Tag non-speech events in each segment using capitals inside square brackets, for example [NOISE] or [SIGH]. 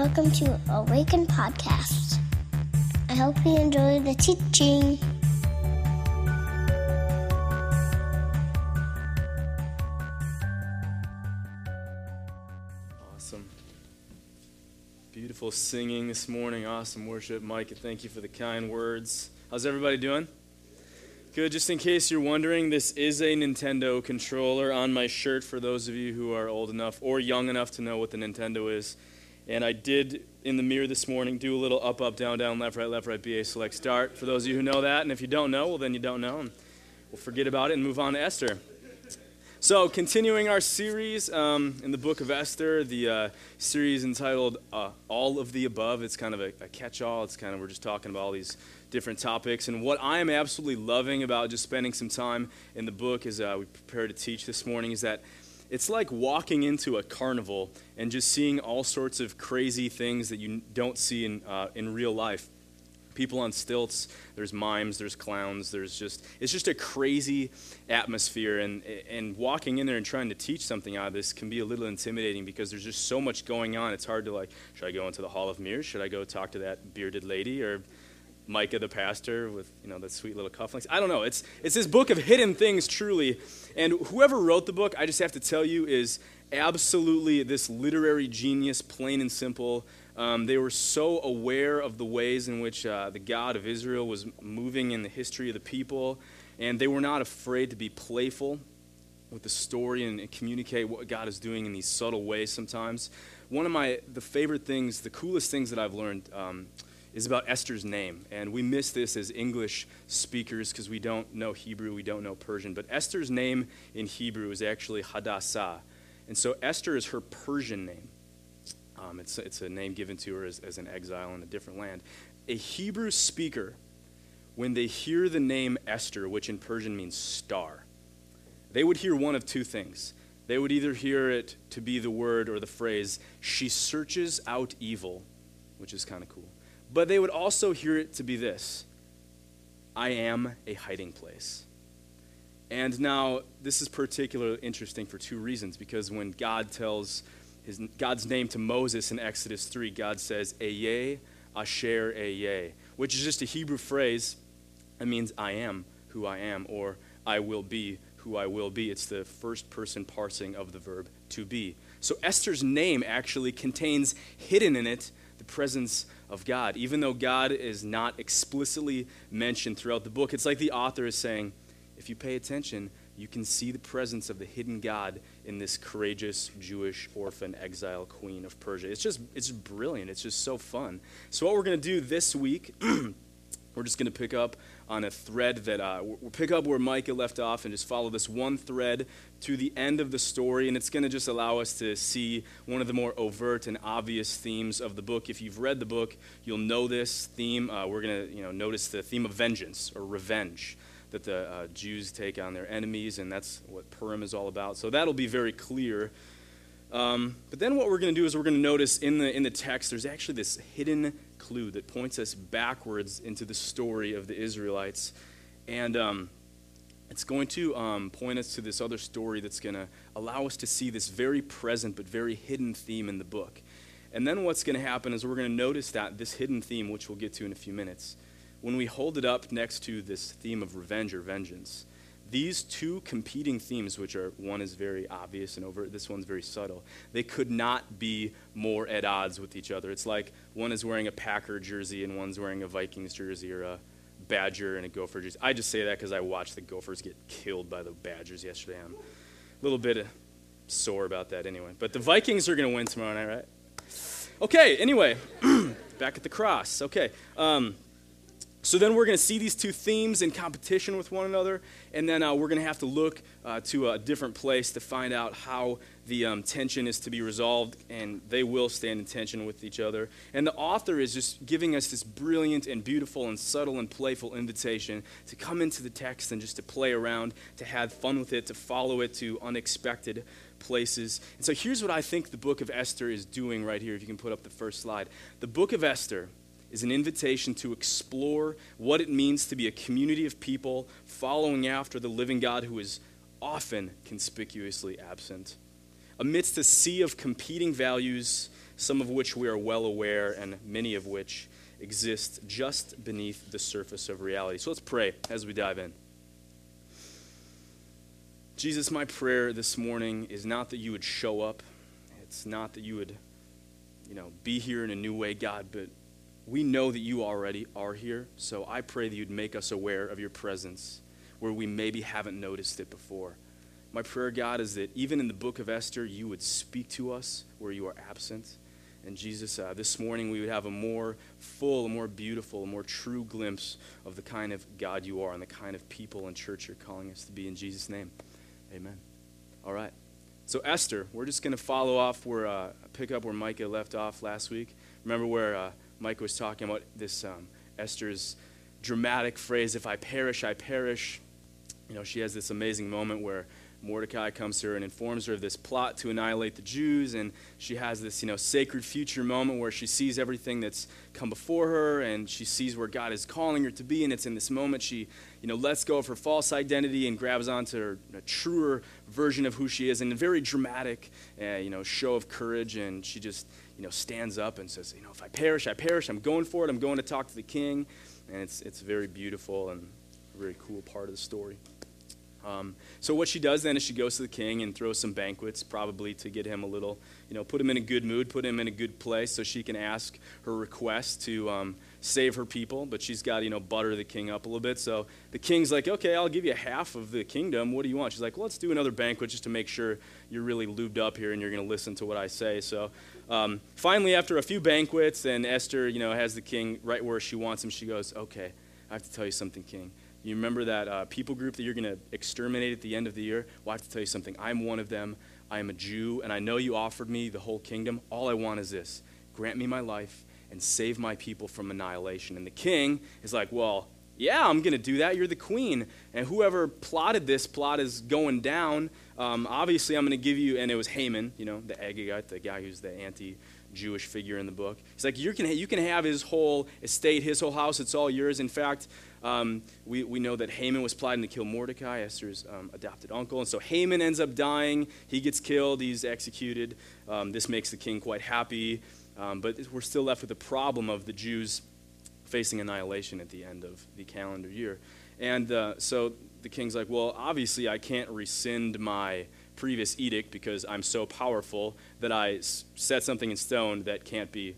Welcome to Awaken Podcast. I hope you enjoy the teaching. Awesome. Beautiful singing this morning. Awesome worship. Mike, thank you for the kind words. How's everybody doing? Good. Just in case you're wondering, this is a Nintendo controller on my shirt for those of you who are old enough or young enough to know what the Nintendo is. And I did, in the mirror this morning, do a little up, up, down, down, left, right, left, right, BA, select, start. For those of you who know that. And if you don't know, well, then you don't know. And we'll forget about it and move on to Esther. So, continuing our series um, in the book of Esther, the uh, series entitled uh, All of the Above. It's kind of a, a catch all. It's kind of, we're just talking about all these different topics. And what I am absolutely loving about just spending some time in the book as uh, we prepare to teach this morning is that it's like walking into a carnival and just seeing all sorts of crazy things that you don't see in, uh, in real life. People on stilts there's mimes there's clowns there's just it's just a crazy atmosphere. And and walking in there and trying to teach something out of this can be a little intimidating because there's just so much going on. It's hard to like should i go into the hall of mirrors? Should i go talk to that bearded lady? Or micah the pastor with you know that sweet little cufflinks. I don't know. It's it's this book of hidden things truly. And whoever wrote the book i just have to tell you is absolutely this literary genius plain and simple. Um, they were so aware of the ways in which uh, the God of Israel was moving in the history of the people, and they were not afraid to be playful with the story and, and communicate what God is doing in these subtle ways sometimes. One of my the favorite things, the coolest things that I've learned um, is about Esther's name. And we miss this as English speakers because we don't know Hebrew, we don't know Persian. But Esther's name in Hebrew is actually Hadassah. And so Esther is her Persian name. Um, it's, it's a name given to her as, as an exile in a different land. A Hebrew speaker, when they hear the name Esther, which in Persian means star, they would hear one of two things. They would either hear it to be the word or the phrase, she searches out evil, which is kind of cool. But they would also hear it to be this I am a hiding place. And now, this is particularly interesting for two reasons because when God tells his, God's name to Moses in Exodus 3, God says, Ehyeh, Asher, Ehyeh, which is just a Hebrew phrase that means I am who I am, or I will be who I will be. It's the first person parsing of the verb to be. So Esther's name actually contains hidden in it the presence of God. Even though God is not explicitly mentioned throughout the book, it's like the author is saying, if you pay attention, you can see the presence of the hidden God in this courageous Jewish orphan exile queen of Persia. It's just it's brilliant. It's just so fun. So what we're going to do this week, [CLEARS THROAT] we're just going to pick up on a thread that uh, we'll pick up where Micah left off and just follow this one thread to the end of the story, and it's going to just allow us to see one of the more overt and obvious themes of the book. If you've read the book, you'll know this theme. Uh, we're going to you know notice the theme of vengeance or revenge that the uh, Jews take on their enemies, and that's what Purim is all about. So that'll be very clear. Um, but then what we're going to do is we're going to notice in the, in the text there's actually this hidden clue that points us backwards into the story of the Israelites. And um, it's going to um, point us to this other story that's going to allow us to see this very present but very hidden theme in the book. And then what's going to happen is we're going to notice that this hidden theme, which we'll get to in a few minutes, when we hold it up next to this theme of revenge or vengeance, these two competing themes, which are one is very obvious and overt, this one's very subtle, they could not be more at odds with each other. It's like one is wearing a Packer jersey and one's wearing a Vikings jersey or a Badger and a Gopher jersey. I just say that because I watched the Gophers get killed by the Badgers yesterday. I'm a little bit sore about that anyway. But the Vikings are going to win tomorrow night, right? Okay, anyway, [CLEARS THROAT] back at the cross. Okay. Um, so then we're going to see these two themes in competition with one another, and then uh, we're going to have to look uh, to a different place to find out how the um, tension is to be resolved, and they will stand in tension with each other. And the author is just giving us this brilliant and beautiful and subtle and playful invitation to come into the text and just to play around, to have fun with it, to follow it to unexpected places. And so here's what I think the book of Esther is doing right here, if you can put up the first slide. The book of Esther is an invitation to explore what it means to be a community of people following after the living God who is often conspicuously absent. Amidst a sea of competing values, some of which we are well aware, and many of which exist just beneath the surface of reality. So let's pray as we dive in. Jesus, my prayer this morning is not that you would show up. It's not that you would, you know, be here in a new way, God, but we know that you already are here. So I pray that you'd make us aware of your presence where we maybe haven't noticed it before. My prayer, God, is that even in the book of Esther, you would speak to us where you are absent. And Jesus, uh, this morning we would have a more full, a more beautiful, a more true glimpse of the kind of God you are and the kind of people and church you're calling us to be. In Jesus' name, amen. All right. So, Esther, we're just going to follow off where, uh, pick up where Micah left off last week. Remember where uh, Micah was talking about this um, Esther's dramatic phrase, if I perish, I perish. You know, she has this amazing moment where Mordecai comes to her and informs her of this plot to annihilate the Jews, and she has this, you know, sacred future moment where she sees everything that's come before her, and she sees where God is calling her to be, and it's in this moment she, you know, lets go of her false identity and grabs onto her a truer version of who she is, in a very dramatic, uh, you know, show of courage, and she just, you know, stands up and says, you know, if I perish, I perish. I'm going for it. I'm going to talk to the king, and it's it's very beautiful and a very cool part of the story. Um, so what she does then is she goes to the king and throws some banquets, probably to get him a little, you know, put him in a good mood, put him in a good place, so she can ask her request to um, save her people. But she's got, you know, butter the king up a little bit. So the king's like, okay, I'll give you half of the kingdom. What do you want? She's like, well, let's do another banquet just to make sure you're really lubed up here and you're going to listen to what I say. So um, finally, after a few banquets, and Esther, you know, has the king right where she wants him, she goes, okay, I have to tell you something, king. You remember that uh, people group that you're going to exterminate at the end of the year? Well, I have to tell you something. I'm one of them. I am a Jew, and I know you offered me the whole kingdom. All I want is this grant me my life and save my people from annihilation. And the king is like, Well, yeah, I'm going to do that. You're the queen. And whoever plotted this plot is going down. Um, obviously, I'm going to give you, and it was Haman, you know, the Agagite, the guy who's the anti Jewish figure in the book. He's like, you can, you can have his whole estate, his whole house, it's all yours. In fact, um, we, we know that Haman was plotting to kill Mordecai, Esther's um, adopted uncle. And so Haman ends up dying. He gets killed, he's executed. Um, this makes the king quite happy. Um, but we're still left with the problem of the Jews facing annihilation at the end of the calendar year. And uh, so the king's like, well, obviously, I can't rescind my previous edict because I'm so powerful that I set something in stone that can't be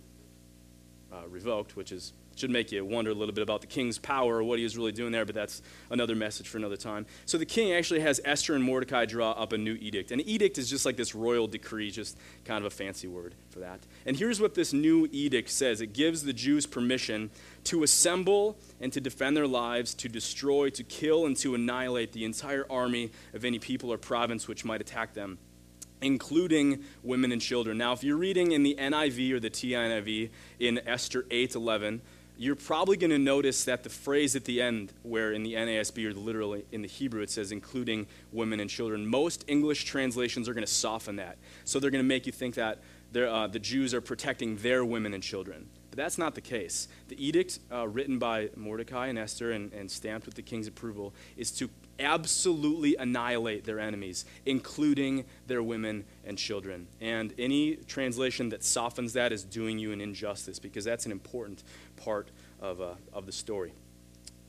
uh, revoked, which is should make you wonder a little bit about the king's power or what he was really doing there, but that's another message for another time. So the king actually has Esther and Mordecai draw up a new edict. An edict is just like this royal decree, just kind of a fancy word for that. And here's what this new edict says it gives the Jews permission to assemble and to defend their lives, to destroy, to kill, and to annihilate the entire army of any people or province which might attack them including women and children. Now, if you're reading in the NIV or the TNIV in Esther 8:11, you're probably going to notice that the phrase at the end, where in the NASB or literally in the Hebrew it says including women and children, most English translations are going to soften that. So they're going to make you think that uh, the Jews are protecting their women and children. But that's not the case. The edict uh, written by Mordecai and Esther and, and stamped with the king's approval is to absolutely annihilate their enemies, including their women and children. And any translation that softens that is doing you an injustice because that's an important part of, uh, of the story.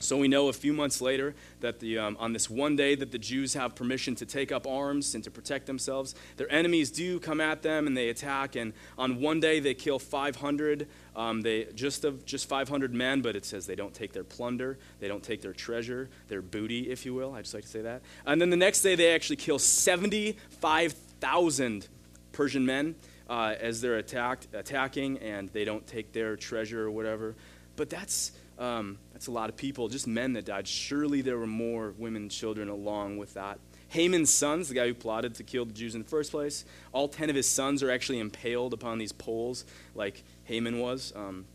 So we know a few months later that the, um, on this one day that the Jews have permission to take up arms and to protect themselves, their enemies do come at them and they attack. And on one day they kill 500, um, they just of just 500 men, but it says they don't take their plunder, they don't take their treasure, their booty, if you will. I just like to say that. And then the next day they actually kill 75,000 Persian men uh, as they're attacked, attacking, and they don't take their treasure or whatever. But that's um, that's a lot of people, just men that died. Surely there were more women and children along with that. Haman's sons, the guy who plotted to kill the Jews in the first place, all ten of his sons are actually impaled upon these poles, like Haman was. Um,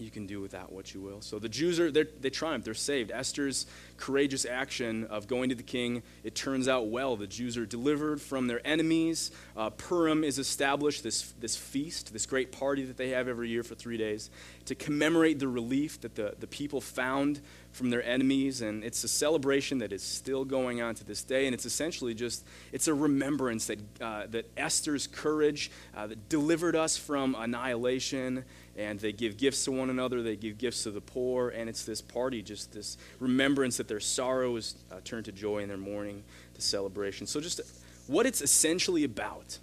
you can do with that what you will. So the Jews are they triumph, they're saved. Esther's courageous action of going to the king, it turns out well. The Jews are delivered from their enemies. Uh, Purim is established, this this feast, this great party that they have every year for three days, to commemorate the relief that the, the people found from their enemies. And it's a celebration that is still going on to this day. And it's essentially just, it's a remembrance that, uh, that Esther's courage uh, that delivered us from annihilation. And they give gifts to one another, they give gifts to the poor. And it's this party, just this remembrance that their sorrow is uh, turned to joy in their mourning to celebration. So just what it's essentially about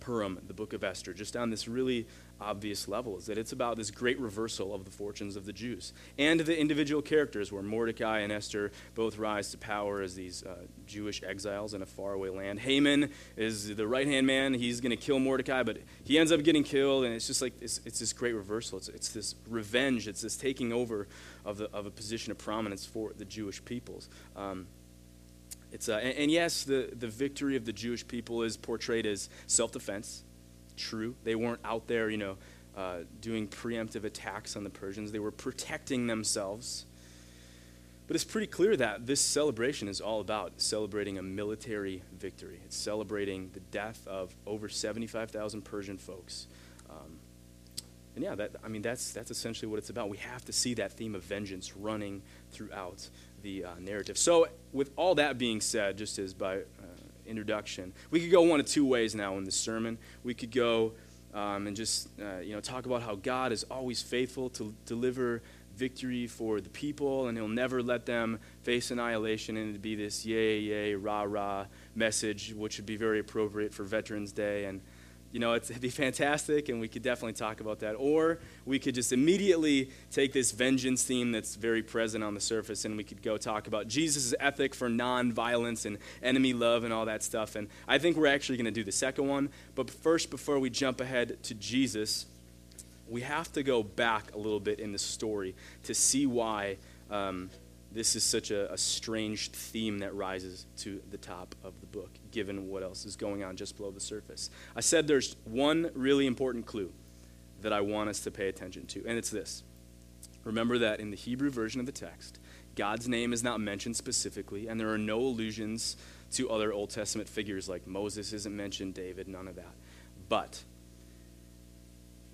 Purim, the book of Esther, just on this really obvious level, is that it's about this great reversal of the fortunes of the Jews. And the individual characters, where Mordecai and Esther both rise to power as these uh, Jewish exiles in a faraway land. Haman is the right hand man. He's going to kill Mordecai, but he ends up getting killed. And it's just like it's, it's this great reversal. It's, it's this revenge, it's this taking over of, the, of a position of prominence for the Jewish peoples. Um, it's, uh, and, and, yes, the, the victory of the Jewish people is portrayed as self defense. True. They weren't out there, you know, uh, doing preemptive attacks on the Persians, they were protecting themselves. But it's pretty clear that this celebration is all about celebrating a military victory. It's celebrating the death of over 75,000 Persian folks. Um, and yeah, that, I mean, that's, that's essentially what it's about. We have to see that theme of vengeance running throughout the uh, narrative. So, with all that being said, just as by introduction, we could go one of two ways now in the sermon. We could go um, and just uh, you know talk about how God is always faithful to deliver victory for the people, and He'll never let them face annihilation, and it'd be this yay yay rah rah message, which would be very appropriate for Veterans Day and you know, it'd be fantastic, and we could definitely talk about that. Or we could just immediately take this vengeance theme that's very present on the surface, and we could go talk about Jesus' ethic for nonviolence and enemy love and all that stuff. And I think we're actually going to do the second one. But first, before we jump ahead to Jesus, we have to go back a little bit in the story to see why. Um, this is such a, a, strange theme that rises to the top of the book, given what else is going on just below the surface. I said there's one really important clue that I want us to pay attention to, and it's this. Remember that in the Hebrew version of the text, God's name is not mentioned specifically, and there are no allusions to other Old Testament figures like Moses isn't mentioned, David, none of that. But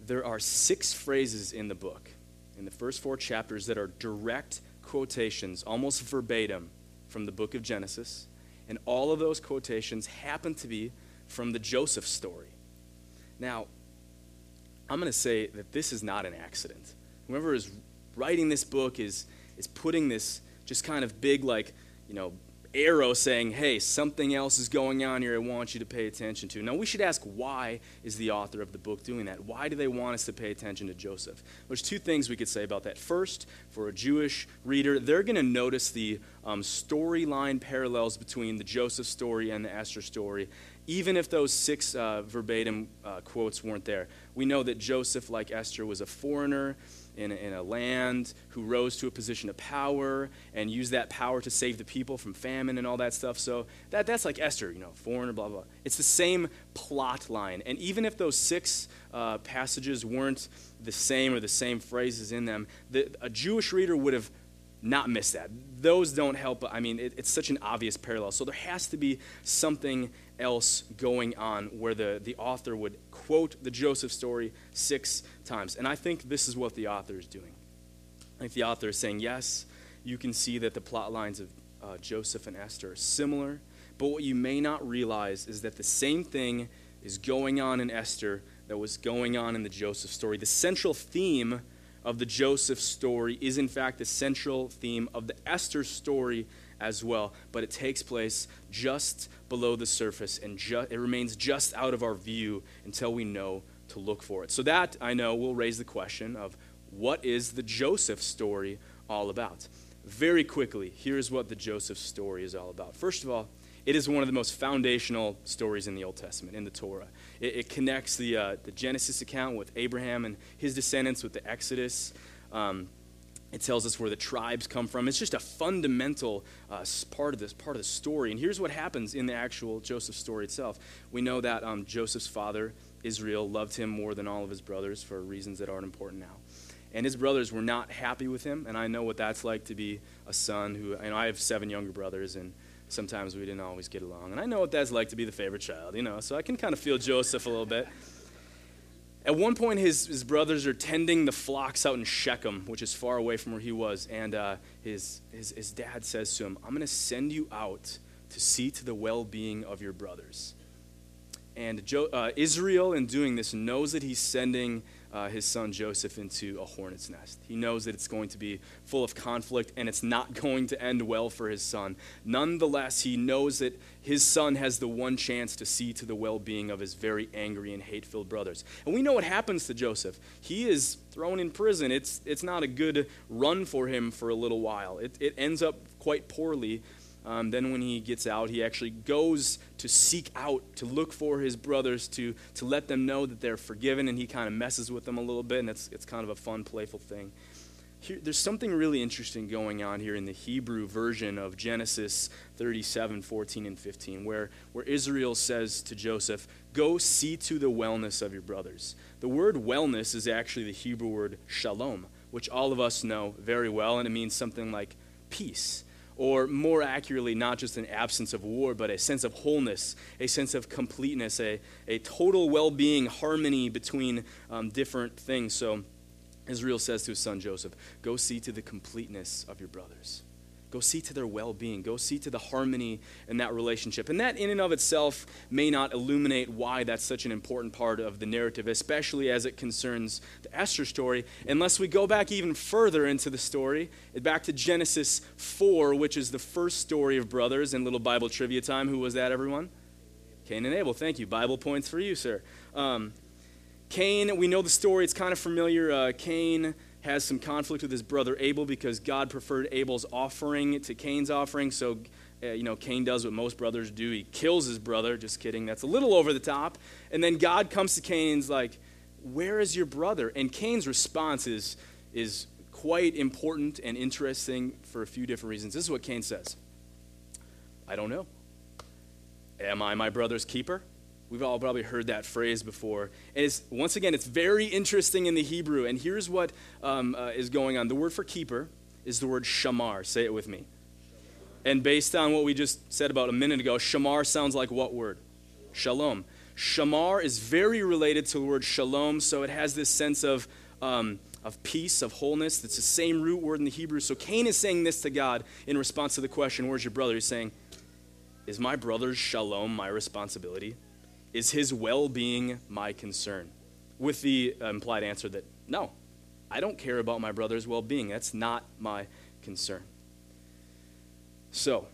there are six phrases in the book, in the first four chapters, that are direct quotations, almost verbatim, from the book of Genesis. And all of those quotations happen to be from the Joseph story. Now, I'm going to say that this is not an accident. Whoever is writing this book is, is putting this just kind of big, like, you know, arrow saying, hey, something else is going on here I want you to pay attention to. Now, we should ask why is the author of the book doing that? Why do they want us to pay attention to Joseph? There's two things we could say about that. First, for a Jewish reader, they're going to notice the um, storyline parallels between the Joseph story and the Esther story, even if those six uh, verbatim uh, quotes weren't there. We know that Joseph, like Esther, was a foreigner in a, in a land who rose to a position of power and used that power to save the people from famine and all that stuff. So that, that's like Esther, you know, foreigner, blah, blah. It's the same plot line. And even if those six uh, passages weren't the same or the same phrases in them, the, a Jewish reader would have not miss that. Those don't help. I mean, it, it's such an obvious parallel. So there has to be something else going on where the, the author would quote the Joseph story six times. And I think this is what the author is doing. I think the author is saying, yes, you can see that the plot lines of uh, Joseph and Esther are similar, but what you may not realize is that the same thing is going on in Esther that was going on in the Joseph story. The central theme of the Joseph story is, in fact, the central theme of the Esther story as well, but it takes place just below the surface and ju- it remains just out of our view until we know to look for it. So, that I know will raise the question of what is the Joseph story all about? Very quickly, here's what the Joseph story is all about. First of all, it is one of the most foundational stories in the Old Testament, in the Torah. It, it connects the, uh, the Genesis account with Abraham and his descendants with the Exodus. Um, it tells us where the tribes come from. It's just a fundamental uh, part of this part of the story. And here's what happens in the actual Joseph story itself. We know that um, Joseph's father, Israel, loved him more than all of his brothers for reasons that aren't important now. And his brothers were not happy with him. And I know what that's like to be a son who, know, I have seven younger brothers, and sometimes we didn't always get along. And I know what that's like to be the favorite child, you know, so I can kind of feel Joseph a little bit. At one point, his, his brothers are tending the flocks out in Shechem, which is far away from where he was. And uh, his, his, his dad says to him, I'm going to send you out to see to the well being of your brothers. And jo- uh, Israel, in doing this, knows that he's sending uh, his son Joseph into a hornet's nest. He knows that it's going to be full of conflict and it's not [LAUGHS] going to end well for his son. Nonetheless, he knows that his son has the one chance to see to the well being of his very angry and hate filled brothers. And we know what happens to Joseph. He is thrown in prison. It's, it's not a good run for him for a little while, it, it ends up quite poorly. Um, then, when he gets out, he actually goes to seek out, to look for his brothers, to, to let them know that they're forgiven, and he kind of messes with them a little bit, and it's, it's kind of a fun, playful thing. Here, there's something really interesting going on here in the Hebrew version of Genesis 37, 14, and 15, where, where Israel says to Joseph, Go see to the wellness of your brothers. The word wellness is actually the Hebrew word shalom, which all of us know very well, and it means something like peace or more accurately, not just an absence of war, but a sense of wholeness, a sense of completeness, a, a total well being, harmony between um, different things. So Israel says to his son Joseph, Go see to the completeness of your brothers. Go see to their well being. Go see to the harmony in that relationship. And that, in and of itself, may not illuminate why that's such an important part of the narrative, especially as it concerns the Esther story, unless we go back even further into the story, back to Genesis 4, which is the first story of brothers. In little Bible trivia time, who was that, everyone? Cain and Abel. Thank you. Bible points for you, sir. Um, Cain, we know the story, it's kind of familiar. Uh, Cain has some conflict with his brother Abel because God preferred Abel's offering to Cain's offering. So, uh, you know, Cain does what most brothers do. He kills his brother. Just kidding. That's a little over the top. And then God comes to Cain and's like, Where is your brother? And Cain's response is, is quite important and interesting for a few different reasons. This is what Cain says I don't know. Am I my brother's keeper? We've all probably heard that phrase before. And it's, once again, it's very interesting in the Hebrew. And here's what um, uh, is going on the word for keeper is the word shamar. Say it with me. And based on what we just said about a minute ago, shamar sounds like what word? Shalom. Shamar is very related to the word shalom, so it has this sense of, um, of peace, of wholeness. It's the same root word in the Hebrew. So Cain is saying this to God in response to the question, Where's your brother? He's saying, Is my brother's shalom my responsibility? Is his well being my concern? With the uh, implied answer that, no, I don't care about my brother's well being. That's not my concern. So,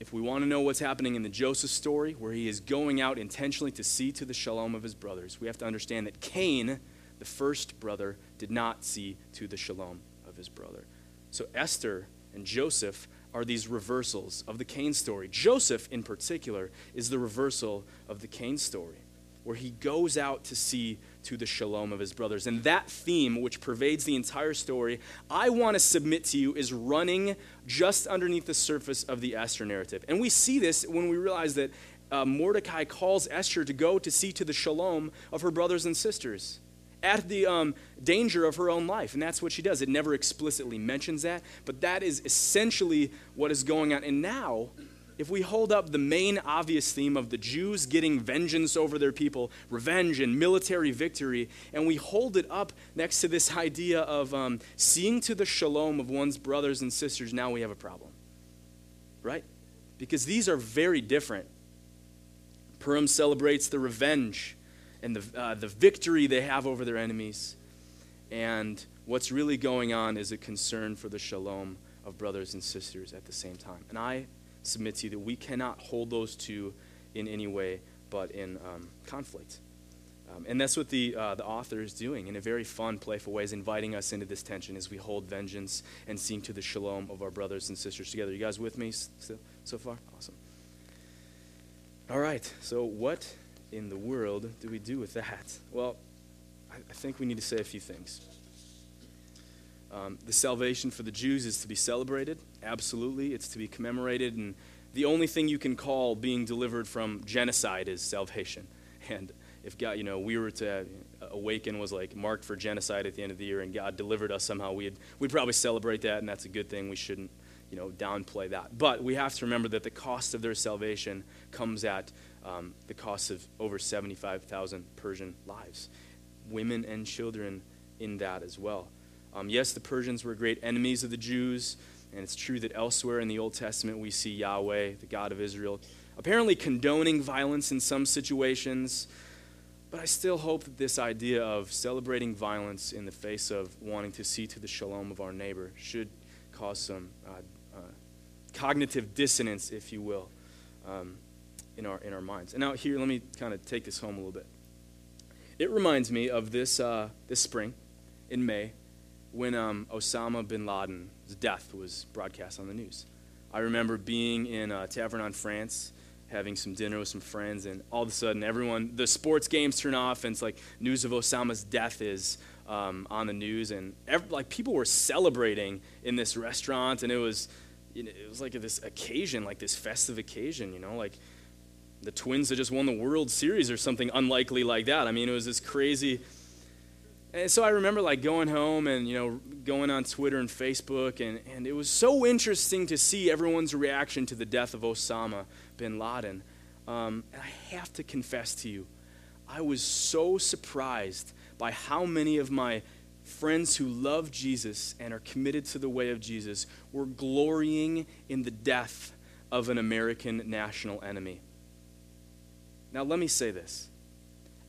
if we want to know what's happening in the Joseph story, where he is going out intentionally to see to the shalom of his brothers, we have to understand that Cain, the first brother, did not see to the shalom of his brother. So Esther and Joseph are these reversals of the Cain story. Joseph, in particular, is the reversal of the Cain story, where he goes out to see to the shalom of his brothers. And that theme, which pervades the entire story, I want to submit to you, is running just underneath the surface of the Esther narrative. And we see this when we realize that uh, Mordecai calls Esther to go to see to the shalom of her brothers and sisters at the um, danger of her own life. And that's what she does. It never explicitly mentions that, but that is essentially what is going on. And now, if we hold up the main obvious theme of the Jews getting vengeance over their people, revenge and military victory, and we hold it up next to this [LAUGHS] idea of um, seeing to the shalom of one's brothers and sisters, now we have a problem. Right? Because these are very different. Purim celebrates the revenge and the, uh, the victory they have over their enemies. And what's really going on is a concern for the shalom of brothers and sisters at the same time. And I submit to you that we cannot hold those two in any way but in um, conflict. Um, and that's what the, uh, the author is doing in a very fun, playful way, is inviting us into this tension as we hold vengeance and seek to the shalom of our brothers and sisters together. You guys with me still, so far? Awesome. All right, so what in the world do we do with that? Well, I, think we need to say a few things. Um, the salvation for the Jews is to be celebrated, absolutely. It's to be commemorated, and the only thing you can call being delivered from genocide is salvation. [LAUGHS] And if God, you know, we were to awaken was like marked for genocide at the end of the year, and God delivered us somehow, we'd we'd probably celebrate that, and that's a good thing. We shouldn't, you know, downplay that. But we have to remember that the cost of their salvation comes at um, the cost of over 75,000 Persian lives. women and children in that as well. Um, yes, the Persians were great enemies of the Jews, and it's true that elsewhere in the Old Testament we see Yahweh, the God of Israel, apparently condoning violence in some situations. But I still hope that this idea of celebrating violence in the face of wanting to see to the shalom of our neighbor should cause some uh, cognitive dissonance, if you will, um, in, our, in our minds. And now, here, let me kind of take this home a little bit. It reminds me of this, uh, this spring in May when um, Osama bin Laden's death was broadcast on the news. I remember being in a tavern on France, having some dinner with some friends, and all of a sudden, everyone, the sports games turn off, and it's like news of Osama's death is um, on the news, and every, like people were celebrating in this restaurant, and it was, you know, it was like this occasion, like this festive occasion, you know, like the Twins had just won the World Series or something unlikely like that. I mean, it was this crazy. And so I remember like going home and you know going on Twitter and Facebook and, and it was so interesting to see everyone's reaction to the death of Osama bin Laden. Um, and I have to confess to you, I was so surprised by how many of my friends who love Jesus and are committed to the way of Jesus were glorying in the death of an American national enemy. Now, let me say this.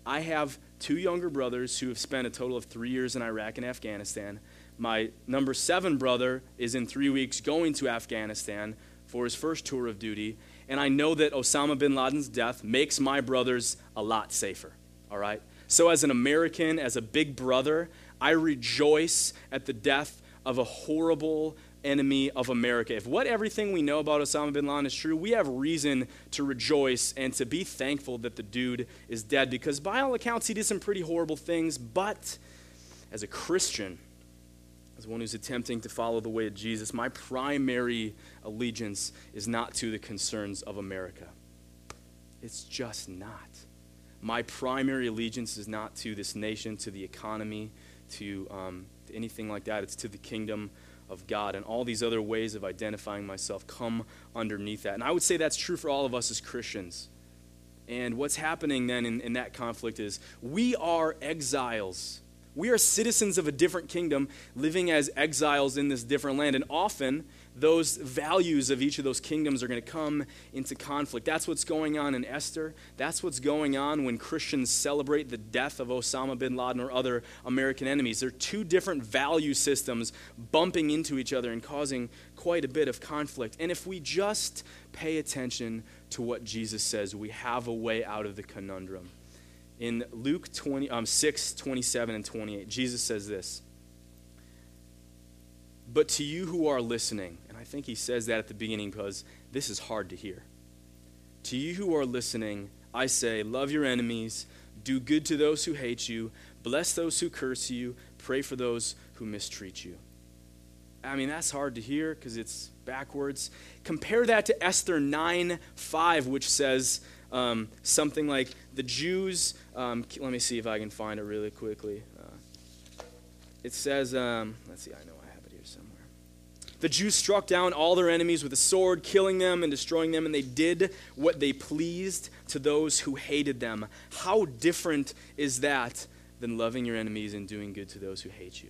I have two younger brothers who have spent a total of three years in Iraq and Afghanistan. My number seven brother is in three weeks going to Afghanistan for his first tour of duty. And I know that Osama bin Laden's death makes my brothers a lot safer. All right? So, as an American, as a big brother, I rejoice at the death of a horrible enemy of America. If what everything we know about Osama bin Laden is true, we have reason to rejoice and to be thankful that the dude is dead because, by all accounts, he did some pretty horrible things. But as a Christian, as one who's attempting to follow the way of Jesus, my primary allegiance is not to the concerns of America. It's just not. My primary allegiance is not to this nation, to the economy, to, um, to anything like that. It's to the kingdom of God. And all these other ways of identifying myself come underneath that. And I would say that's true for all of us as Christians. And what's happening then in, in that conflict is we are exiles. We are citizens of a different kingdom living as exiles in this different land. And often, those values of each of those kingdoms are going to come into conflict. That's what's going on in Esther. That's what's going on when Christians celebrate the death of Osama bin Laden or other American enemies. They're two different value systems bumping into each other and causing quite a bit of conflict. And if we just pay attention to what Jesus says, we have a way out of the conundrum. In Luke 20, um, 6 27 and 28, Jesus says this. But to you who are listening, think he says that at the beginning because this is hard to hear. To you who are listening, I say, love your enemies, do good to those who hate you, bless those who curse you, pray for those who mistreat you. I mean, that's hard to hear because it's backwards. Compare that to Esther 9 5, which says um, something like the Jews. Um, let me see if I can find it really quickly. Uh, it says, um, let's see, I know the Jews struck down all their enemies with a sword, killing them and destroying them, and they did what they pleased to those who hated them. How different is that than loving your enemies and doing good to those who hate you?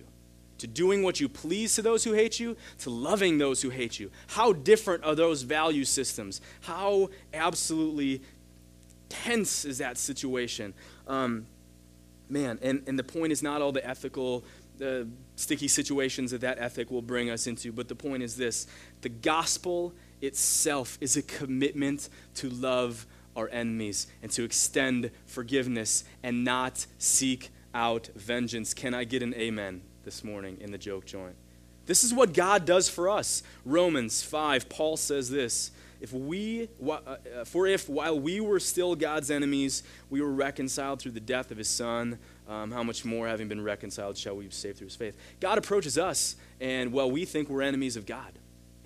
To doing what you please to those who hate you, to loving those who hate you. How different are those value systems? How absolutely tense is that situation? Um, man, and, and the point is not all the ethical the sticky situations that that ethic will bring us into. But the point is this the gospel itself is a commitment to love our enemies and to extend forgiveness and not seek out vengeance. Can I get an amen this morning in the joke joint? This is what God does for us. Romans 5, Paul says this if we, uh, uh, for if while we were still God's enemies, we were reconciled through the death of his Son, um, how much more, having been reconciled, shall we be saved through his faith? God approaches us, and well, we think we're enemies of God.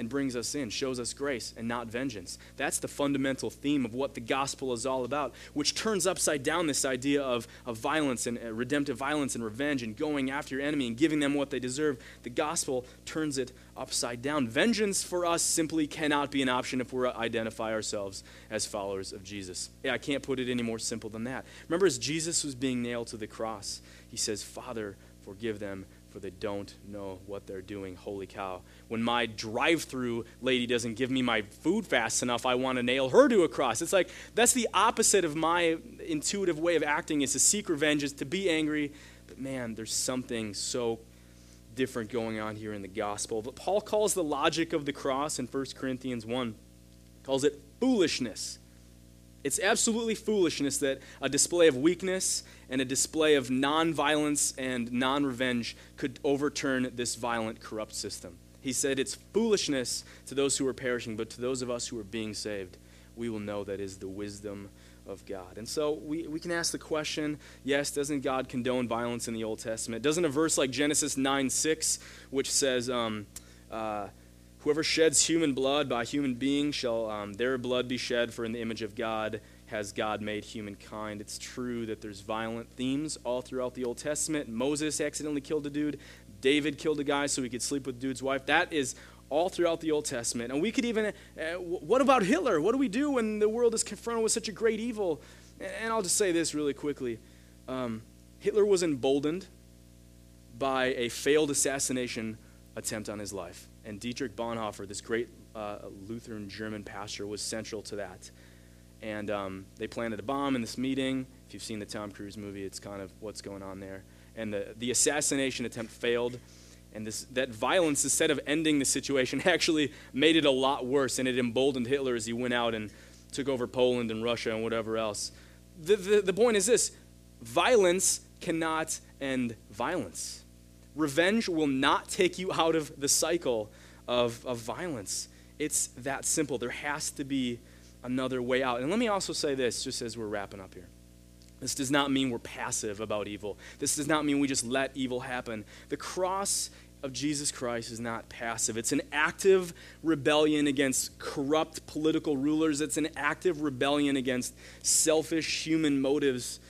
And brings us in, shows us grace and not vengeance. That's the fundamental theme of what the gospel is all about, which turns upside down this idea of, of violence and uh, redemptive violence and revenge and going after your enemy and giving them what they deserve. The gospel turns it upside down. Vengeance for us simply cannot be an option if we identify ourselves as followers of Jesus. Yeah, I can't put it any more simple than that. Remember, as Jesus was being nailed to the cross, he says, Father, forgive them for they don't know what they're doing. Holy cow. When my drive through lady doesn't give me my food fast enough, I want to nail her to a cross. It's like that's the opposite of my intuitive way of acting is to seek revenge, is to be angry. But man, there's something so different going on here in the gospel. But Paul calls the logic of the cross in 1 Corinthians 1, calls it foolishness. It's absolutely foolishness that a display of weakness and a display of nonviolence and non revenge could overturn this violent, corrupt system. He said it's foolishness to those who are perishing, but to those of us who are being saved, we will know that is the wisdom of God. And so we, we can ask the question yes, doesn't God condone violence in the Old Testament? Doesn't a verse like Genesis 9 6, which says, um, uh, Whoever sheds human blood by human being shall um, their blood be shed, for in the image of God has God made humankind. It's true that there's violent themes all throughout the Old Testament. Moses accidentally killed a dude, David killed a guy so he could sleep with dude's wife. That is all throughout the Old Testament. And we could even, uh, what about Hitler? What do we do when the world is confronted with such a great evil? And I'll just say this really quickly um, Hitler was emboldened by a failed assassination attempt on his life. And Dietrich Bonhoeffer, this great uh, Lutheran German pastor, was central to that. And um, they planted a bomb in this meeting. If you've seen the Tom Cruise movie, it's kind of what's going on there. And the, the assassination attempt failed. And this, that violence, instead of ending the situation, [LAUGHS] actually made it a lot worse. And it emboldened Hitler as he went out and took over Poland and Russia and whatever else. The, the, the point is this violence cannot end violence. Revenge will not take you out of the cycle of, of violence. It's that simple. There has to be another way out. And let me also say this, just as we're wrapping up here. This does not mean we're passive about evil. This does not mean we just let evil happen. The cross of Jesus Christ is not passive. It's an active rebellion against corrupt political rulers. It's an active rebellion against selfish human motives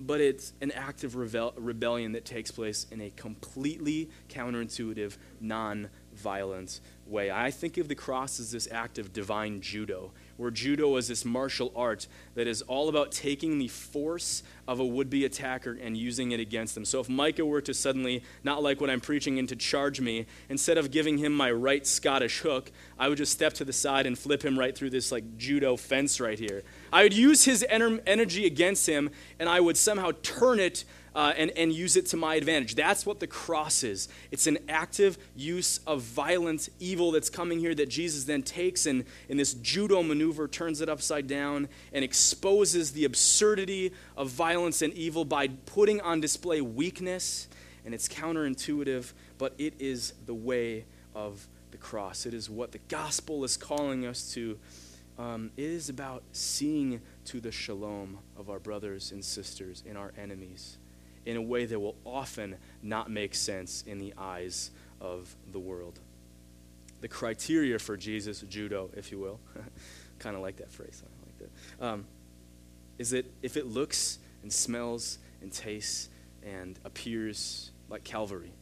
but it's an active rebel- rebellion that takes place in a completely counterintuitive, non violent way. I think of the cross as this act of divine judo, where judo is this martial art that is all about taking the force of a would be attacker and using it against them. So if Micah were to suddenly not like what I'm preaching and to charge me, instead of giving him my right Scottish hook, I would just step to the side and flip him right through this like judo fence right here. I would use his ener- energy against him and I would somehow turn it uh, and, and use it to my advantage. That's what the cross is. It's an active use of violent evil that's coming here that Jesus then takes and in this judo maneuver turns it upside down and exposes the absurdity of violence and evil by putting on display weakness. And it's counterintuitive, but it is the way of the cross. It is what the gospel is calling us to. Um, it is about seeing to the shalom of our brothers and sisters and our enemies in a way that will often not make sense in the eyes of the world. The criteria for Jesus judo, if you will, [LAUGHS] kind of like that phrase. I like that. Um, is that if it looks and smells and tastes and appears like Calvary,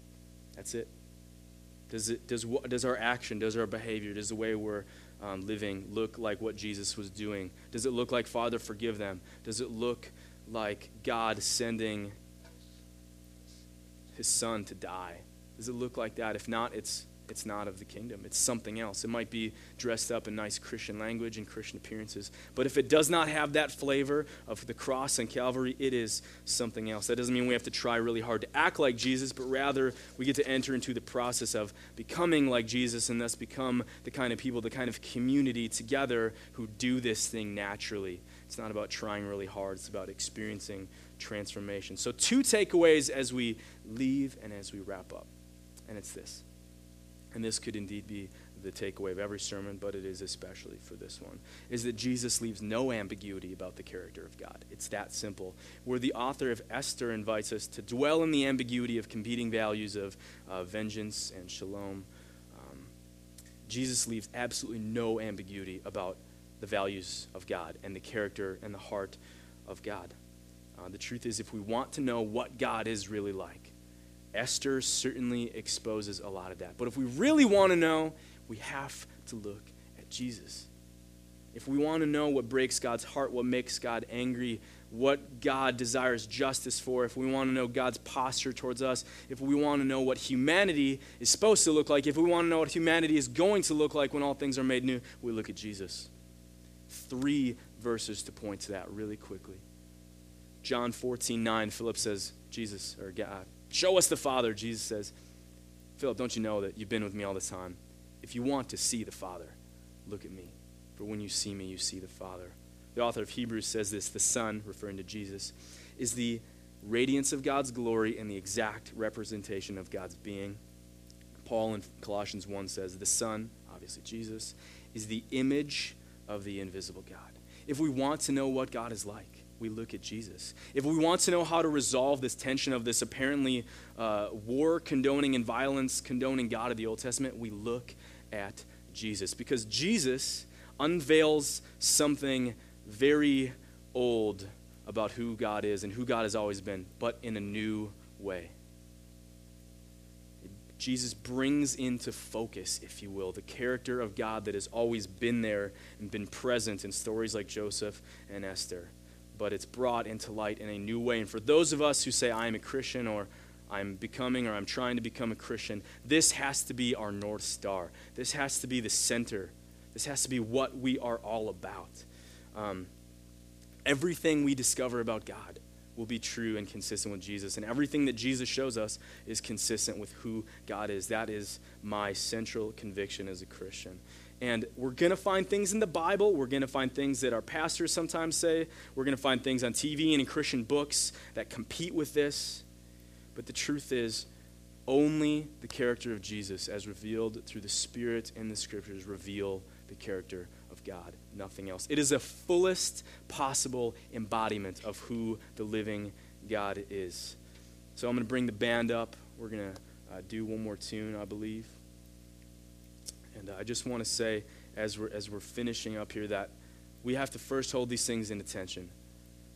that's it. Does, it, does, what, does our action, does our behavior, does the way we're um, living look like what Jesus was doing? Does it look like, Father, forgive them? Does it look like God sending his son to die? Does it look like that? If not, it's it's not of the kingdom. It's something else. It might be dressed up in nice Christian language and Christian appearances. But if it does not have that flavor of the cross and Calvary, it is something else. That doesn't mean we have to try really hard to act like Jesus, but rather we get to enter into the process of becoming like Jesus and thus become the kind of people, the kind of community together who do this thing naturally. It's not about trying really hard, it's about experiencing transformation. So, two takeaways as we leave and as we wrap up. And it's this. And this could indeed be the takeaway of every sermon, but it is especially for this one, is that Jesus leaves no ambiguity about the character of God. It's that simple. Where the author of Esther invites us to dwell in the ambiguity of competing values of uh, vengeance and shalom, um, Jesus leaves absolutely no ambiguity about the values of God and the character and the heart of God. Uh, the truth is, if we want to know what God is really like, Esther certainly exposes a lot of that. But if we really want to know, we have to look at Jesus. If we want to know what breaks God's heart, what makes God angry, what God desires justice for, if we want to know God's posture towards us, if we want to know what humanity is supposed to look like, if we want to know what humanity is going to look like when all things are made new, we look at Jesus. Three verses to point to that really quickly. John 14, 9, Philip says, Jesus, or God, uh, show us the Father. Jesus says, Philip, don't you know that you've been with me all this time? If you want to see the Father, look at me. For when you see me, you see the Father. The author of Hebrews says this the Son, referring to Jesus, is the radiance of God's glory and the exact representation of God's being. Paul in Colossians 1 says, The Son, obviously Jesus, is the image of the invisible God. If we want to know what God is like, we look at Jesus. If we want to know how to resolve this tension of this apparently uh, war condoning and violence condoning God of the Old Testament, we look at Jesus. Because Jesus unveils something very old about who God is and who God has always been, but in a new way. Jesus brings into focus, if you will, the character of God that has always been there and been present in stories like Joseph and Esther but it's brought into light in a new way. And for those of us who say, I am a Christian, or I'm becoming, or I'm trying to become a Christian, this has to be our North Star. This has to be the center. This has to be what we are all about. Um, everything we discover about God will be true and consistent with Jesus. And everything that Jesus shows us is consistent with who God is. That is my central conviction as a Christian. And we're going to find things in the Bible. We're going to find things that our pastors sometimes say. We're going to find things on TV and in Christian books that compete with this. But the truth is, only the character of Jesus, as revealed through the Spirit in the Scriptures, reveal the character of God, nothing else. It is the fullest possible embodiment of who the living God is. So I'm going to bring the band up. We're going to uh, do one more tune, I believe. And uh, I just want to say, as we're, as we're finishing up here, that we have to first hold these things in attention.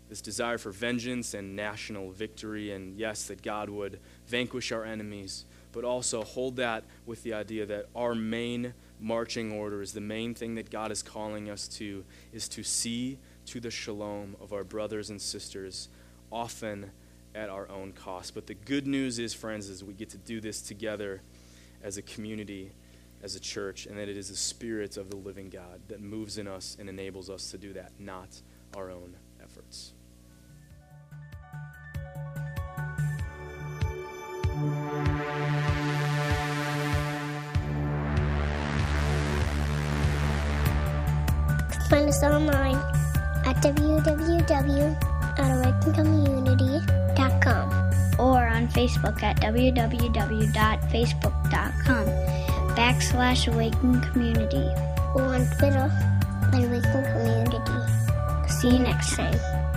This desire for vengeance and national victory, and yes, that God would vanquish our enemies, but also hold that with the idea that our main marching order is the main thing that God is calling us to, is to see to the shalom of our brothers and sisters, often at our own cost. But the good news is, friends, is we get to do this together as a community as a church, and that it is the Spirit of the living God that moves in us and enables us to do that, not our own efforts. Find us online at www.awakencommunity.com or on Facebook at www.facebook.com backslash Awaken Community. or on Twitter Awaken Community. See you next time.